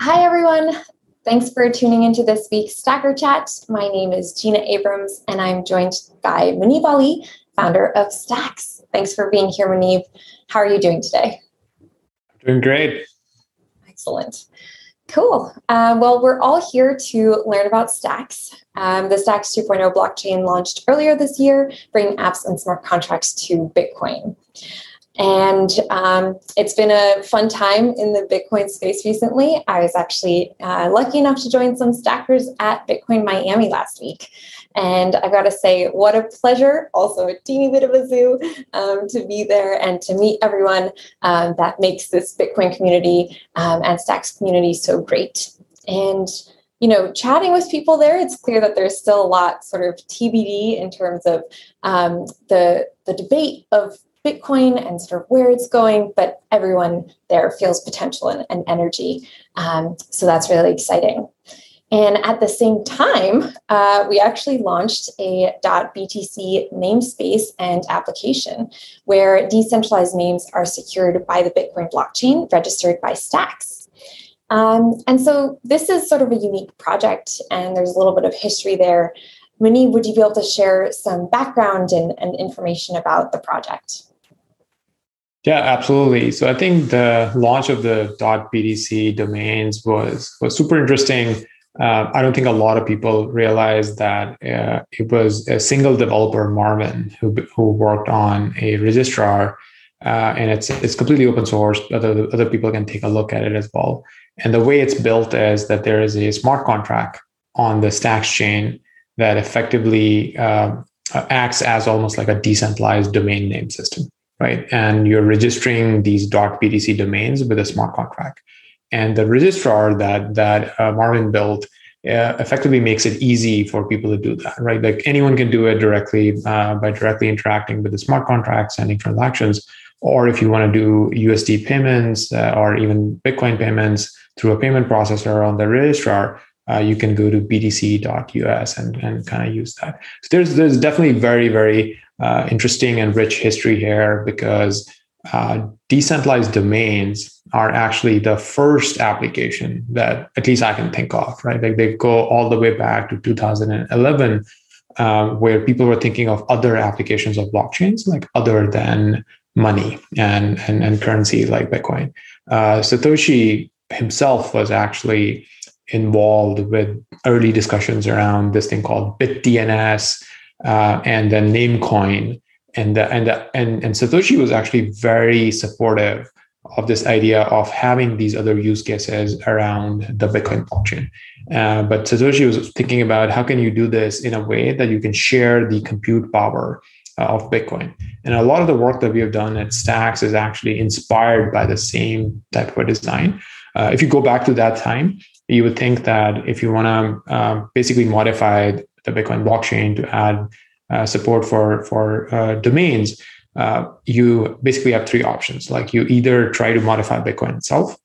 Hi, everyone. Thanks for tuning into this week's Stacker Chat. My name is Gina Abrams, and I'm joined by Muneeb Ali, founder of Stacks. Thanks for being here, Muneeb. How are you doing today? Doing great. Excellent. Cool. Uh, well, we're all here to learn about Stacks. Um, the Stacks 2.0 blockchain launched earlier this year, bringing apps and smart contracts to Bitcoin. And um, it's been a fun time in the Bitcoin space recently. I was actually uh, lucky enough to join some stackers at Bitcoin Miami last week. And I've got to say, what a pleasure, also a teeny bit of a zoo, um, to be there and to meet everyone um, that makes this Bitcoin community um, and Stacks community so great. And you know, chatting with people there, it's clear that there's still a lot sort of TBD in terms of um, the the debate of Bitcoin and sort of where it's going, but everyone there feels potential and, and energy. Um, so that's really exciting. And at the same time, uh, we actually launched a .btc namespace and application where decentralized names are secured by the Bitcoin blockchain registered by Stacks. Um, and so this is sort of a unique project, and there's a little bit of history there. Muneeb, would you be able to share some background and, and information about the project? Yeah, absolutely. So I think the launch of the .btc domains was was super interesting. Uh, I don't think a lot of people realize that uh, it was a single developer, Marvin, who who worked on a registrar, uh, and it's it's completely open source. Other other people can take a look at it as well. And the way it's built is that there is a smart contract on the Stacks chain that effectively um, acts as almost like a decentralized domain name system right? And you're registering these .btc domains with a smart contract. And the registrar that that uh, Marvin built uh, effectively makes it easy for people to do that, right? Like anyone can do it directly uh, by directly interacting with the smart contract, sending transactions, or if you want to do USD payments uh, or even Bitcoin payments through a payment processor on the registrar, uh, you can go to btc.us and, and kind of use that. So there's there's definitely very very uh, interesting and rich history here because uh, decentralized domains are actually the first application that at least I can think of, right? Like they go all the way back to 2011, um, where people were thinking of other applications of blockchains, like other than money and, and, and currency like Bitcoin. Uh, Satoshi himself was actually involved with early discussions around this thing called BitDNS uh, and then Namecoin. And, the, and, the, and, and Satoshi was actually very supportive of this idea of having these other use cases around the Bitcoin blockchain. Uh, but Satoshi was thinking about how can you do this in a way that you can share the compute power uh, of Bitcoin. And a lot of the work that we have done at Stacks is actually inspired by the same type of design. Uh, if you go back to that time, you would think that if you want to uh, basically modify the Bitcoin blockchain to add uh, support for for uh, domains, uh, you basically have three options. Like you either try to modify Bitcoin itself.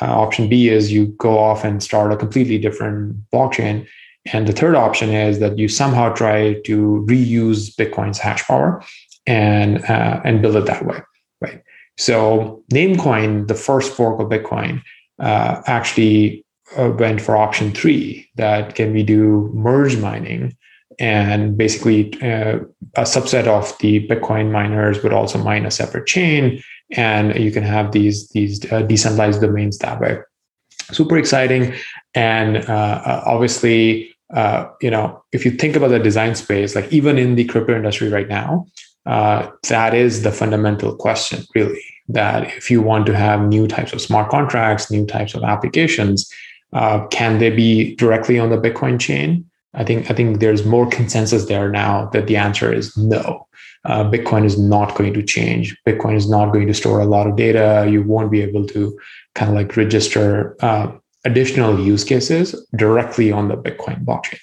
Uh, option B is you go off and start a completely different blockchain. And the third option is that you somehow try to reuse Bitcoin's hash power and uh, and build it that way, right? So Namecoin, the first fork of Bitcoin, uh, actually uh, went for option three that can we do merge mining and basically uh, a subset of the bitcoin miners would also mine a separate chain and you can have these these uh, decentralized domains that way. Super exciting. And uh, uh obviously you know if you think about the design space like even in the crypto industry right now that is the fundamental question really that if you want to have new types of smart contracts new types of applications uh, can they be directly on the Bitcoin chain? I think I think there's more consensus there now that the answer is no. Uh, Bitcoin is not going to change. Bitcoin is not going to store a lot of data. You won't be able to kind of like register uh, additional use cases directly on the Bitcoin blockchain.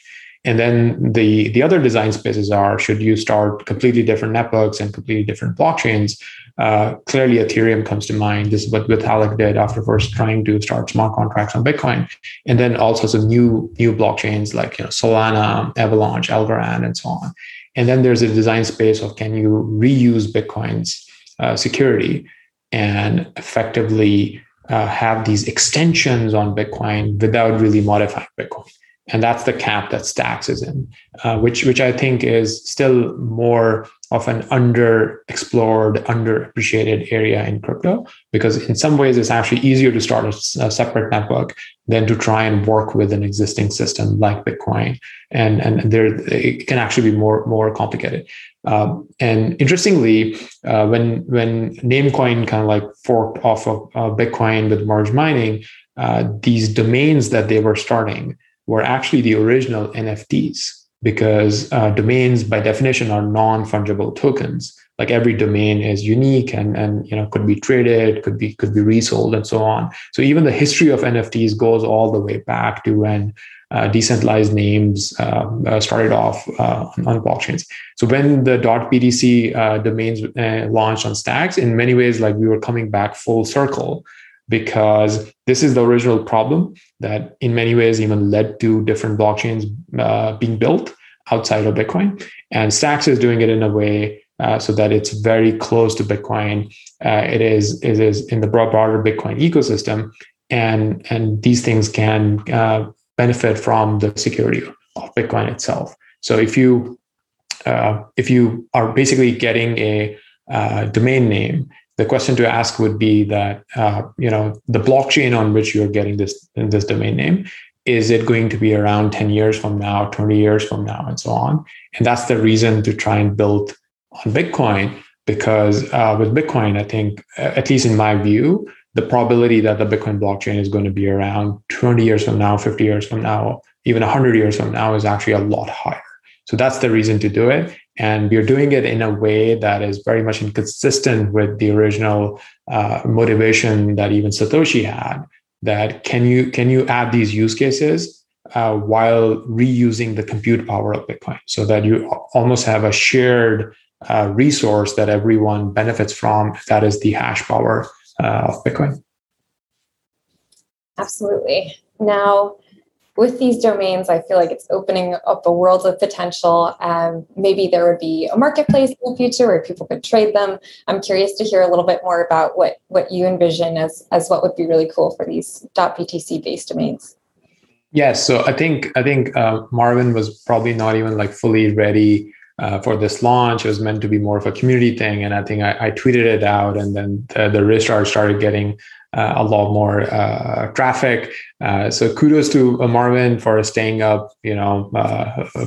And then the the other design spaces are: should you start completely different networks and completely different blockchains? Uh, clearly, Ethereum comes to mind. This is what Vitalik did after first trying to start smart contracts on Bitcoin, and then all sorts of new new blockchains like you know, Solana, Avalanche, Algorand, and so on. And then there's a design space of can you reuse Bitcoin's uh, security and effectively uh, have these extensions on Bitcoin without really modifying Bitcoin. And that's the cap that Stacks is in, uh, which which I think is still more of an underexplored, underappreciated area in crypto because in some ways it's actually easier to start a, a, separate network than to try and work with an existing system like Bitcoin, and and there it can actually be more more complicated. Um, and interestingly, uh, when when Namecoin kind of like forked off of uh, Bitcoin with merge mining, uh, these domains that they were starting were actually the original NFTs because uh, domains by definition are non-fungible tokens. Like every domain is unique and and you know could be traded could be could be resold and so on. So even the history of nfts goes all the way back to when uh, decentralized names um, uh, started off uh, on, blockchains. So when the .btc uh, domains uh, launched on stacks in many ways like we were coming back full circle because this is the original problem that in many ways even led to different blockchains uh, being built outside of Bitcoin. And Stacks is doing it in a way uh, so that it's very close to Bitcoin. Uh, it is it is in the broader Bitcoin ecosystem, and and these things can uh, benefit from the security of Bitcoin itself. So if you uh, if you are basically getting a uh, domain name the question to ask would be that uh, you know the blockchain on which you're getting this this domain name is it going to be around 10 years from now 20 years from now and so on? And that's the reason to try and build on bitcoin because uh, with bitcoin i think at least in my view the probability that the bitcoin blockchain is going to be around 20 years from now 50 years from now even 100 years from now is actually a lot higher so that's the reason to do it and we're doing it in a way that is very much inconsistent with the original uh, motivation that even Satoshi had. That can you can you add these use cases uh, while reusing the compute power of Bitcoin, so that you almost have a shared uh, resource that everyone benefits from. That is the hash power uh, of Bitcoin. Absolutely. Now, with these domains, I feel like it's opening up a world of potential. Um, maybe there would be a marketplace in the future where people could trade them. I'm curious to hear a little bit more about what what you envision as as what would be really cool for these .btc based domains. Yes, so I think I think uh, Marvin was probably not even like fully ready uh, for this launch. It was meant to be more of a community thing, and I think I, I tweeted it out, and then the, the restart started getting uh, a lot more uh, traffic. Uh, so kudos to Marvin for staying up, you know,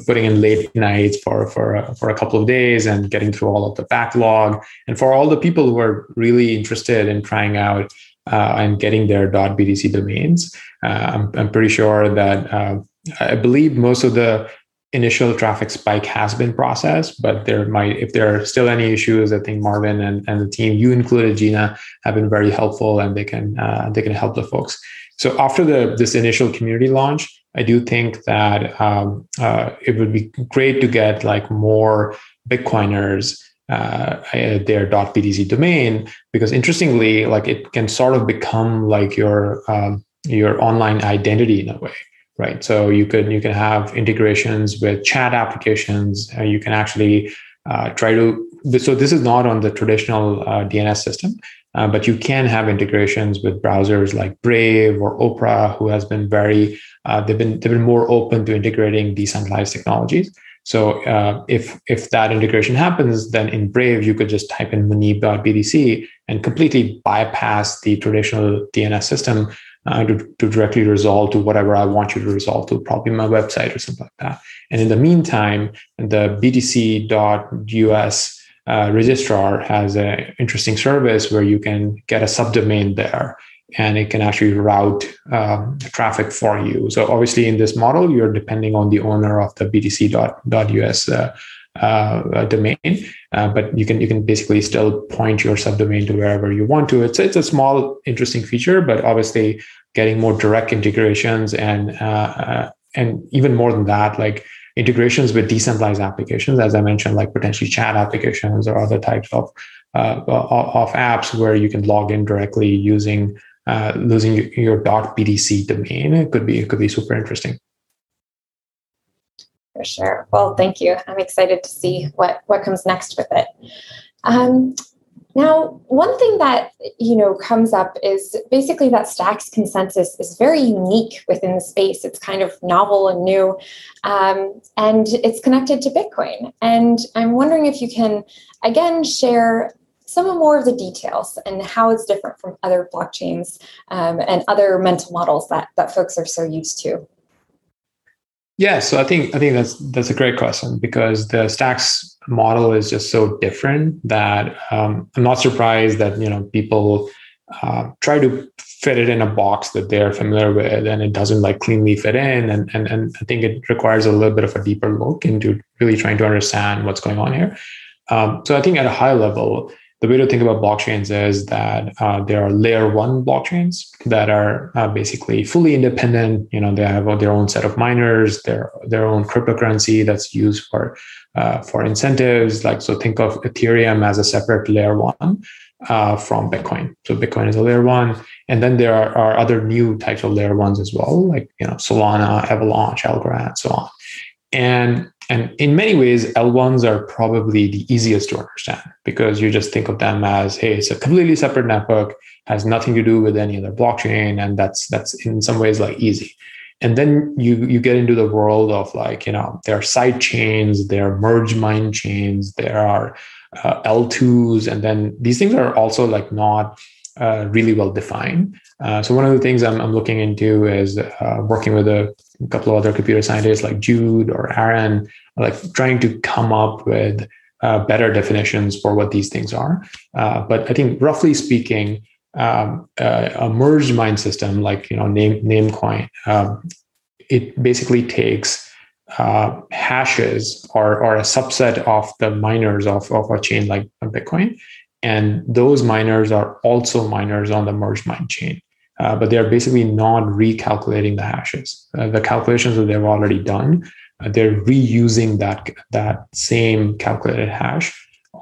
putting in late nights for for for a couple of days and getting through all of the backlog, and for all the people who are really interested in trying out uh, and getting their .btc domains. Uh, I'm, I'm, pretty sure that uh, I believe most of the initial traffic spike has been processed, but there might, if there are still any issues, I think Marvin and, and the team, you included Gina, have been very helpful and they can uh, they can help the folks. So after the this initial community launch, I do think that um, uh, it would be great to get like more Bitcoiners uh, their .btc domain because interestingly, like it can sort of become like your um, your online identity in a way right? So you could you can have integrations with chat applications. You can actually uh, try to. So this is not on the traditional uh, DNS system, uh, but you can have integrations with browsers like Brave or Opera, who has been very uh, they've been they've been more open to integrating decentralized technologies. So uh, if if that integration happens, then in Brave you could just type in Muneeb.btc and completely bypass the traditional DNS system uh, to, to directly resolve to whatever I want you to resolve to, probably my website or something like that. And in the meantime, the btc.us uh, registrar has an interesting service where you can get a subdomain there and it can actually route um, traffic for you. So obviously in this model, you're depending on the owner of the btc.us uh, uh, domain, uh, but you can you can basically still point your subdomain to wherever you want to. It's it's a small interesting feature, but obviously getting more direct integrations and uh, uh and even more than that, like integrations with decentralized applications, as I mentioned, like potentially chat applications or other types of uh, of apps where you can log in directly using uh, losing your .btc domain. It could be it could be super interesting. For sure. Well, thank you. I'm excited to see what what comes next with it. Um, Now, one thing that you know comes up is basically that Stacks consensus is very unique within the space. It's kind of novel and new, um, and it's connected to Bitcoin. And I'm wondering if you can again share some more of the details and how it's different from other blockchains um, and other mental models that that folks are so used to. Yeah, so I think I think that's that's a great question because the stacks model is just so different that um, I'm not surprised that you know people uh, try to fit it in a box that they're familiar with and it doesn't like cleanly fit in and, and and I think it requires a little bit of a deeper look into really trying to understand what's going on here. Um, so I think at a high level, the way to think about blockchains is that uh, there are layer one blockchains that are uh, basically fully independent. You know, they have their own set of miners, their their own cryptocurrency that's used for uh, for incentives. Like so, think of Ethereum as a separate layer one uh, from Bitcoin. So Bitcoin is a layer one, and then there are, are other new types of layer ones as well, like you know Solana, Avalanche, Algorand, so on. And and in many ways, L1s are probably the easiest to understand because you just think of them as, hey, it's a completely separate network, has nothing to do with any other blockchain, and that's that's in some ways like easy. And then you you get into the world of like, you know, there are side chains, there are merge mine chains, there are uh, L2s, and then these things are also like not uh, really well defined. Uh, so one of the things I'm, I'm looking into is uh, working with a couple of other computer scientists like Jude or Aaron, like trying to come up with uh, better definitions for what these things are. Uh, but I think roughly speaking, um, a merged mine system like you know name Namecoin, um, it basically takes uh, hashes or, or a subset of the miners of, of a chain like Bitcoin and those miners are also miners on the merge mine chain. Uh, but they're basically not recalculating the hashes. Uh, the calculations that they've already done, uh, they're reusing that, that same calculated hash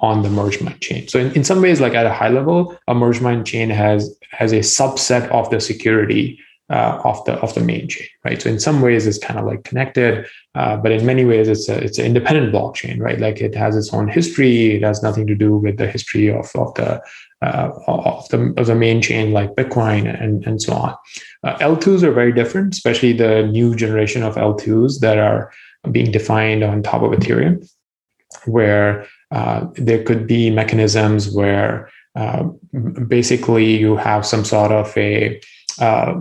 on the merge mine chain. So in, in some ways, like at a high level, a merge mine chain has has a subset of the security uh, of the of the main chain, right? So in some ways, it's kind of like connected, uh, but in many ways, it's a it's an independent blockchain, right? Like it has its own history. It has nothing to do with the history of of the uh, of the of the main chain like Bitcoin and and so on. Uh, L2s are very different, especially the new generation of L2s that are being defined on top of Ethereum, where uh, there could be mechanisms where uh, basically you have some sort of a uh,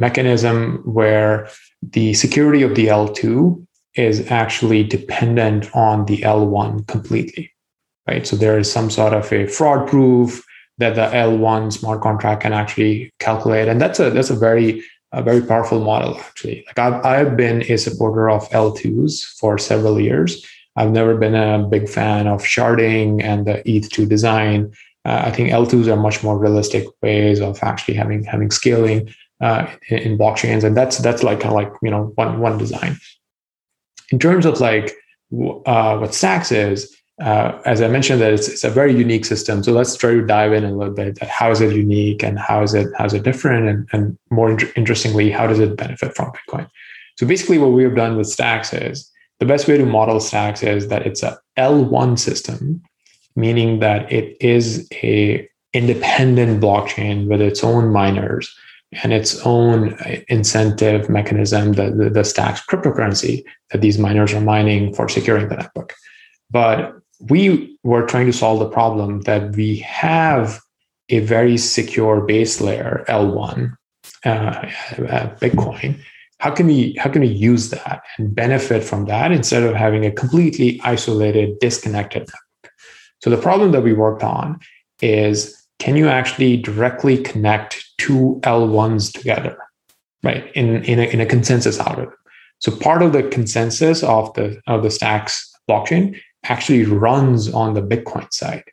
mechanism where the security of the L2 is actually dependent on the L1 completely, right? So there is some sort of a fraud proof that the L1 smart contract can actually calculate, and that's a that's a very a very powerful model actually. Like I've I've been a supporter of L2s for several years. I've never been a big fan of sharding and the ETH2 design. Uh, I think L2s are much more realistic ways of actually having having scaling uh, in, in, blockchains, and that's that's like kind of like you know one one design. In terms of like uh, what Stacks is, uh, as I mentioned, that it's, it's a very unique system. So let's try to dive in a little bit. How is it unique, and how is it how is it different, and, and more inter- interestingly, how does it benefit from Bitcoin? So basically, what we have done with Stacks is the best way to model Stacks is that it's a L1 system, meaning that it is a independent blockchain with its own miners and its own incentive mechanism, the, the, the stacks cryptocurrency that these miners are mining for securing the network. But we were trying to solve the problem that we have a very secure base layer L1 uh, Bitcoin. How can we how can we use that and benefit from that instead of having a completely isolated, disconnected network? So the problem that we worked on is can you actually directly connect two L1s together, right? In, in, a, in a consensus algorithm. So part of the consensus of the, of the stacks blockchain actually runs on the Bitcoin side.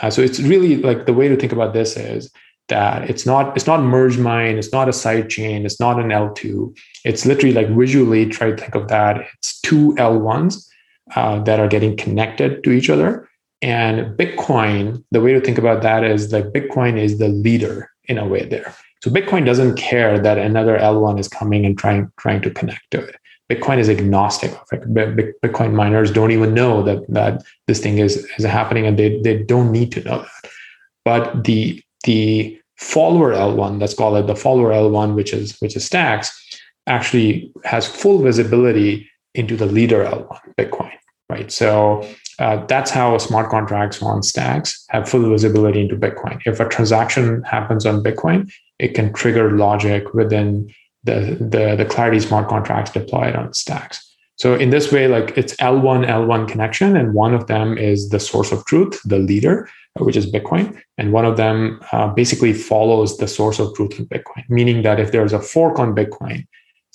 Uh, so it's really like the way to think about this is that it's not it's not merge mine, it's not a side chain, it's not an L2. It's literally like visually try to think of that. It's two L1s uh, that are getting connected to each other and Bitcoin, the way to think about that is like Bitcoin is the leader in a way there. So Bitcoin doesn't care that another L1 is coming and trying trying to connect to it. Bitcoin is agnostic. Bitcoin miners don't even know that that this thing is is happening, and they they don't need to know that. But the the follower L1, let's call it the follower L1, which is which is Stacks, actually has full visibility into the leader L1, Bitcoin, right? So uh, that's how smart contracts on Stacks have full visibility into Bitcoin. If a transaction happens on Bitcoin, it can trigger logic within the, the, the Clarity smart contracts deployed on Stacks. So in this way, like it's L1 L1 connection, and one of them is the source of truth, the leader, which is Bitcoin, and one of them uh, basically follows the source of truth in Bitcoin, meaning that if there's a fork on Bitcoin,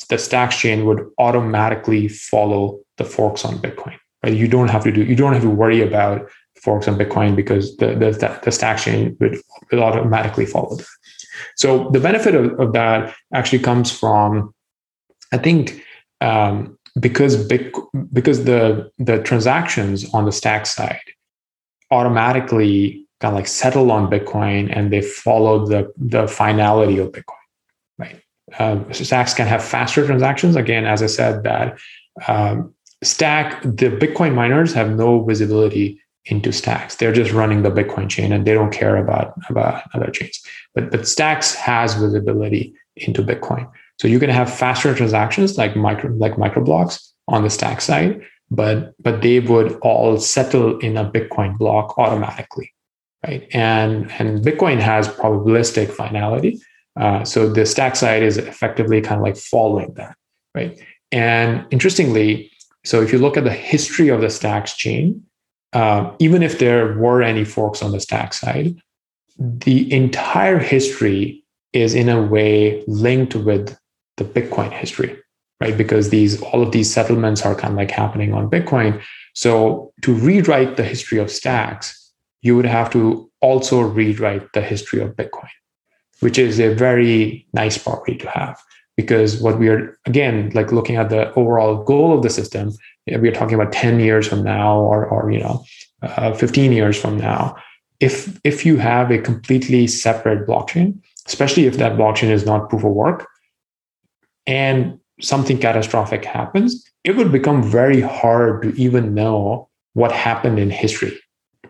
the Stacks chain would automatically follow the forks on Bitcoin. Right? You don't have to do. You don't have to worry about forks on Bitcoin because the the, the Stacks chain would, would automatically follow that. So the benefit of, of that actually comes from, I think, um, because because the the transactions on the stack side automatically kind of like settle on Bitcoin and they follow the the finality of Bitcoin, right? Um, stacks can have faster transactions. Again, as I said, that um, stack the Bitcoin miners have no visibility into stacks. They're just running the Bitcoin chain and they don't care about, about other chains. But but stacks has visibility into Bitcoin. So you can have faster transactions like micro like microblocks on the stack side, but but they would all settle in a Bitcoin block automatically. Right. And and Bitcoin has probabilistic finality. Uh, so the stack side is effectively kind of like following that. Right. And interestingly, so if you look at the history of the stacks chain, uh, even if there were any forks on the stack side, the entire history is in a way linked with the Bitcoin history, right? Because these all of these settlements are kind of like happening on Bitcoin. So to rewrite the history of stacks, you would have to also rewrite the history of Bitcoin, which is a very nice property to have. Because what we are again like looking at the overall goal of the system, we are talking about 10 years from now or or you know uh, 15 years from now. If if you have a completely separate blockchain especially if that blockchain is not proof of work and something catastrophic happens it would become very hard to even know what happened in history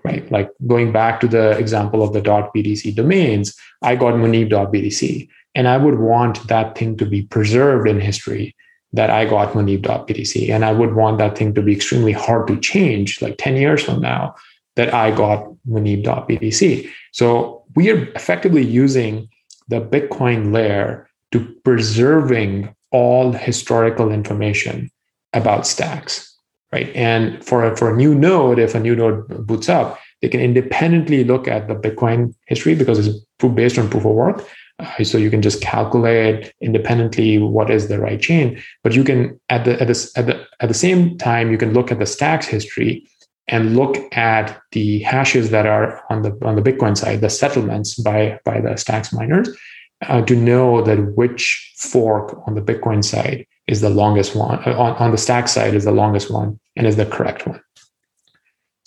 right? Like going back to the example of the. btc domains i got muneeb.btc and i would want that thing to be preserved in history that I got Muneeb.btc. And I would want that thing to be extremely hard to change, like 10 years from now, that I got Muneeb.btc. So we are effectively using the Bitcoin layer to preserving all historical information about stacks, right? And for for a new node, if a new node boots up, they can independently look at the Bitcoin history because it's based on proof of work uh, so you can just calculate independently what is the right chain. But you can at the at the at the at the same time you can look at the stacks history and look at the hashes that are on the on the Bitcoin side, the settlements by by the stacks miners, uh, to know that which fork on the Bitcoin side is the longest one, uh, on, on the stack side is the longest one and is the correct one.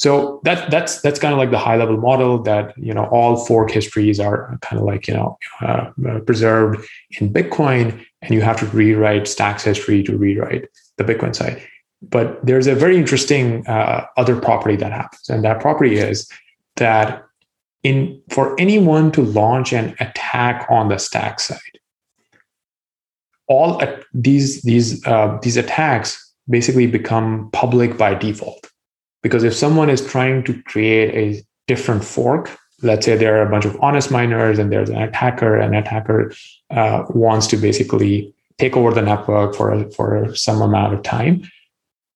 So that that's that's kind of like the high level model that you know all fork histories are kind of like you know uh, preserved in Bitcoin, and you have to rewrite Stacks history to rewrite the Bitcoin side. But there's a very interesting uh, other property that happens, and that property is that in for anyone to launch an attack on the stack side, all these these uh, these attacks basically become public by default because if someone is trying to create a different fork, let's say there are a bunch of honest miners and there's an attacker, and attacker uh, wants to basically take over the network for, for some amount of time,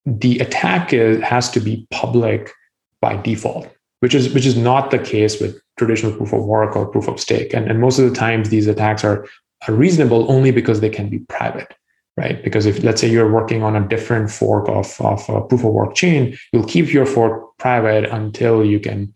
the attack is, has to be public by default, which is which is not the case with traditional proof of work or proof of stake. And, and most of the times these attacks are, are reasonable only because they can be private right? Because if let's say you're working on a different fork of, of a proof of work chain, you'll keep your fork private until you can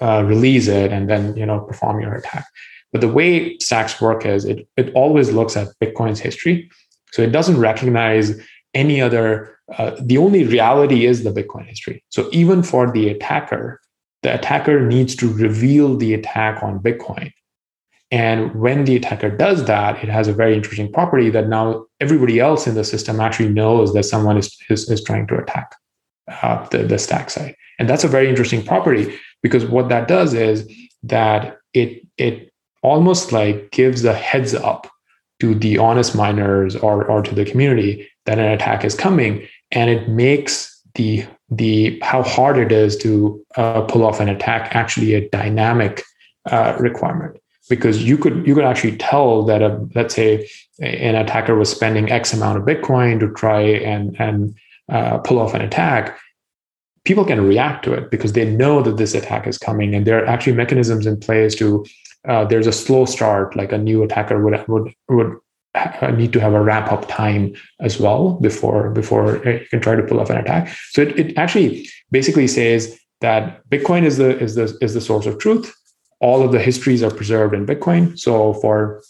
uh, release it and then you know perform your attack. But the way stacks work is it, it always looks at Bitcoin's history. So it doesn't recognize any other, uh, the only reality is the Bitcoin history. So even for the attacker, the attacker needs to reveal the attack on Bitcoin And when the attacker does that, it has a very interesting property that now everybody else in the system actually knows that someone is, is, is trying to attack uh, the, the stack side. And that's a very interesting property because what that does is that it, it almost like gives a heads up to the honest miners or, or to the community that an attack is coming. And it makes the, the how hard it is to uh, pull off an attack actually a dynamic uh, requirement because you could you could actually tell that a, let's say an attacker was spending X amount of Bitcoin to try and and uh, pull off an attack. People can react to it because they know that this attack is coming, and there are actually mechanisms in place to. Uh, there's a slow start, like a new attacker would would would need to have a wrap up time as well before before you can try to pull off an attack. So it, it actually basically says that Bitcoin is the is the is the source of truth all of the histories are preserved in bitcoin. So for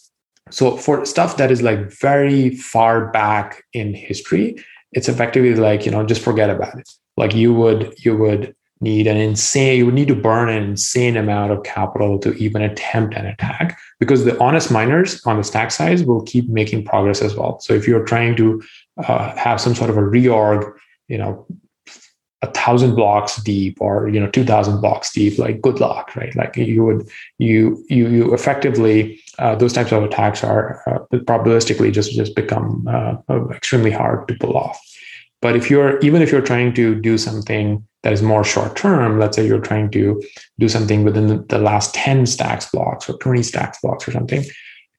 so for stuff that is like very far back in history it's effectively like you know just forget about it. Like you would you would need an insane you would need to burn an insane amount of capital to even attempt an attack because the honest miners on the stack size will keep making progress as well. So if you're trying to uh, have some sort of a reorg you know a thousand blocks deep or you know two thousand blocks deep like good luck right? Like you would you you you effectively uh, those types of attacks are uh, probabilistically just just become uh, extremely hard to pull off. But if you're even if you're trying to do something that is more short term let's say you're trying to do something within the last 10 stacks blocks or 20 stacks blocks or something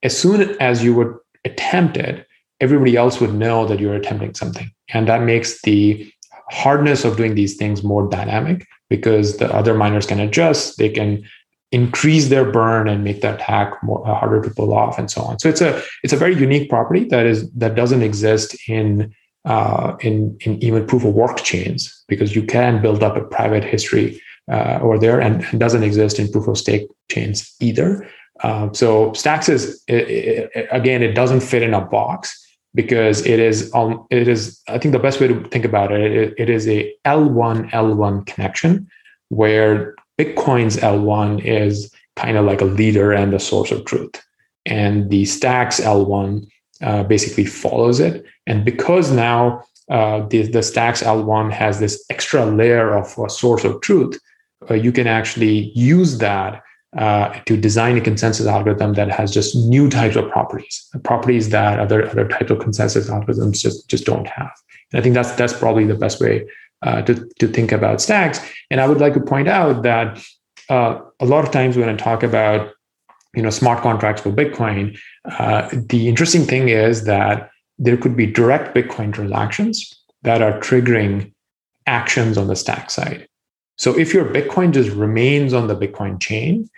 as soon as you would attempt it everybody else would know that you're attempting something. And that makes the hardness of doing these things more dynamic because the other miners can adjust they can increase their burn and make the attack more uh, harder to pull off and so on. So it's a it's a very unique property that is that doesn't exist in uh, in in even proof of work chains because you can build up a private history uh, over there and, and doesn't exist in proof of stake chains either. Uh, so stacks is it, it, again it doesn't fit in a box because it is um, it is I think the best way to think about it, it, it is a L1 L1 connection where Bitcoin's L1 is kind of like a leader and a source of truth, and the Stacks L1 uh, basically follows it. And because now uh, the, the Stacks L1 has this extra layer of a source of truth, uh, you can actually use that uh, to design a consensus algorithm that has just new types of properties, properties that other other types of consensus algorithms just just don't have. And I think that's that's probably the best way uh, to to think about stacks. And I would like to point out that uh, a lot of times when I talk about you know smart contracts for Bitcoin, uh, the interesting thing is that there could be direct Bitcoin transactions that are triggering actions on the stack side. So if your Bitcoin just remains on the Bitcoin chain,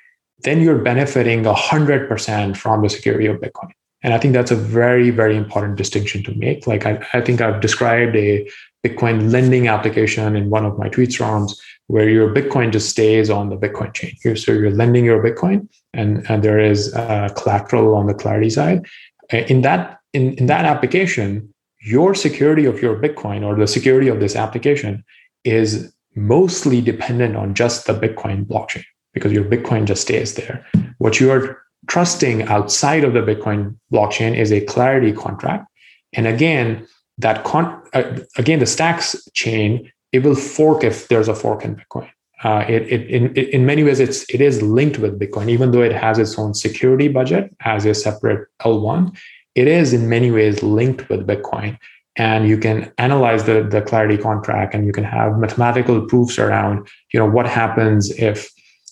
then you're benefiting 100% from the security of Bitcoin. And I think that's a very, very important distinction to make. Like I, I think I've described a Bitcoin lending application in one of my tweet storms where your Bitcoin just stays on the Bitcoin chain. So you're lending your Bitcoin and, and there is uh, collateral on the Clarity side. Uh, in that, in, in that application, your security of your Bitcoin or the security of this application is mostly dependent on just the Bitcoin blockchain because your Bitcoin just stays there. What you are trusting outside of the Bitcoin blockchain is a clarity contract. And again, that con- uh, again the stacks chain it will fork if there's a fork in Bitcoin. Uh, it, it, in, in many ways it's it is linked with Bitcoin, even though it has its own security budget as a separate L1. It is in many ways linked with Bitcoin, and you can analyze the, the clarity contract and you can have mathematical proofs around you know what happens if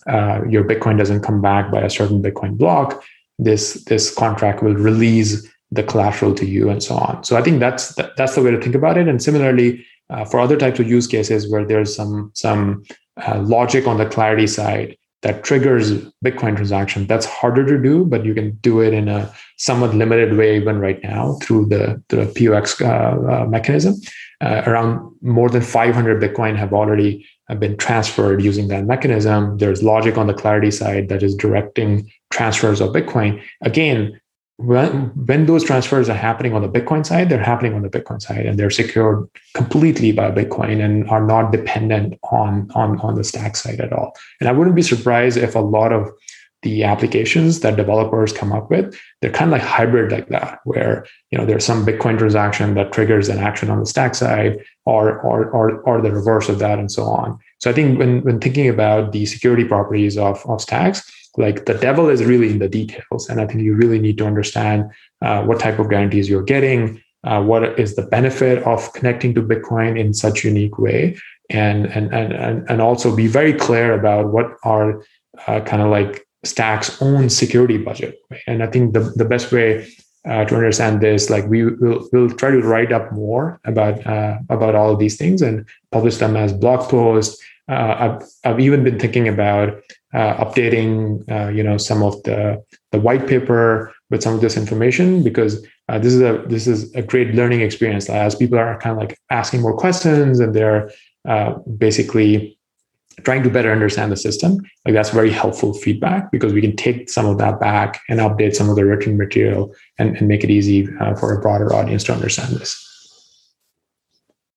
uh, your bitcoin doesn't come back by a certain bitcoin block this this contract will release the collateral to you and so on so i think that's that's the way to think about it and similarly uh, for other types of use cases where there's some some uh, logic on the clarity side that triggers Bitcoin transaction. That's harder to do, but you can do it in a somewhat limited way even right now through the, the POX uh, uh, mechanism. Around more than 500 Bitcoin have already uh, been transferred using that mechanism. There's logic on the Clarity side that is directing transfers of Bitcoin. Again, when, when those transfers are happening on the Bitcoin side, they're happening on the Bitcoin side and they're secured completely by Bitcoin and are not dependent on, on, on the stack side at all. And I wouldn't be surprised if a lot of the applications that developers come up with they're kind of like hybrid like that where you know there's some bitcoin transaction that triggers an action on the stack side or or or, or the reverse of that and so on. So i think when when thinking about the security properties of of stacks like the devil is really in the details and i think you really need to understand uh, what type of guarantees you're getting uh, what is the benefit of connecting to bitcoin in such unique way and and and and also be very clear about what are uh, kind of like Stack's own security budget. And I think the, the best way uh, to understand this, like we will we'll try to write up more about uh, about all of these things and publish them as blog posts. Uh, I've I've even been thinking about uh, updating uh, you know some of the the white paper with some of this information because uh, this is a this is a great learning experience as people are kind of like asking more questions and they're basically trying to better understand the system like that's very helpful feedback because we can take some of that back and update some of the written material and, and make it easy uh, for a broader audience to understand this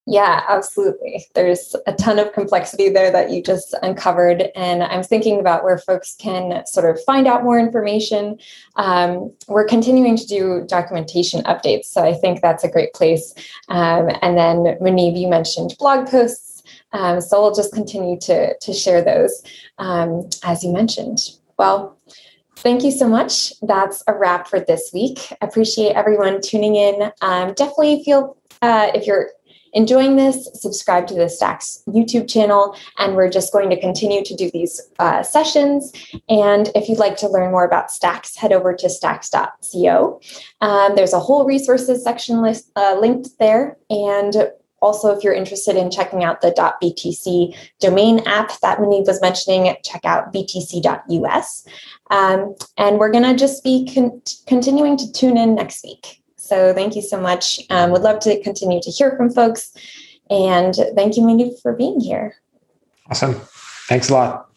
yeah, absolutely. There's a ton of complexity there that you just uncovered. And I'm thinking about where folks can sort of find out more information. Um, we're continuing to do documentation updates. So I think that's a great place. Um, and then, Muneeb, you mentioned blog posts um, so we'll just continue to, to share those um, as you mentioned. Well, thank you so much. That's a wrap for this week. Appreciate everyone tuning in. Um, definitely feel, uh, if you're enjoying this, subscribe to the Stacks YouTube channel. And we're just going to continue to do these uh, sessions. And if you'd like to learn more about Stacks, head over to stacks.co. Um, there's a whole resources section list uh, linked there. And also, if you're interested in checking out the .btc domain app that Muneeb was mentioning, check out btc.us. Um, and we're going to just be con- continuing to tune in next week. So thank you so much. Um, would love to continue to hear from folks. And thank you, Muneeb, for being here. Awesome. Thanks a lot.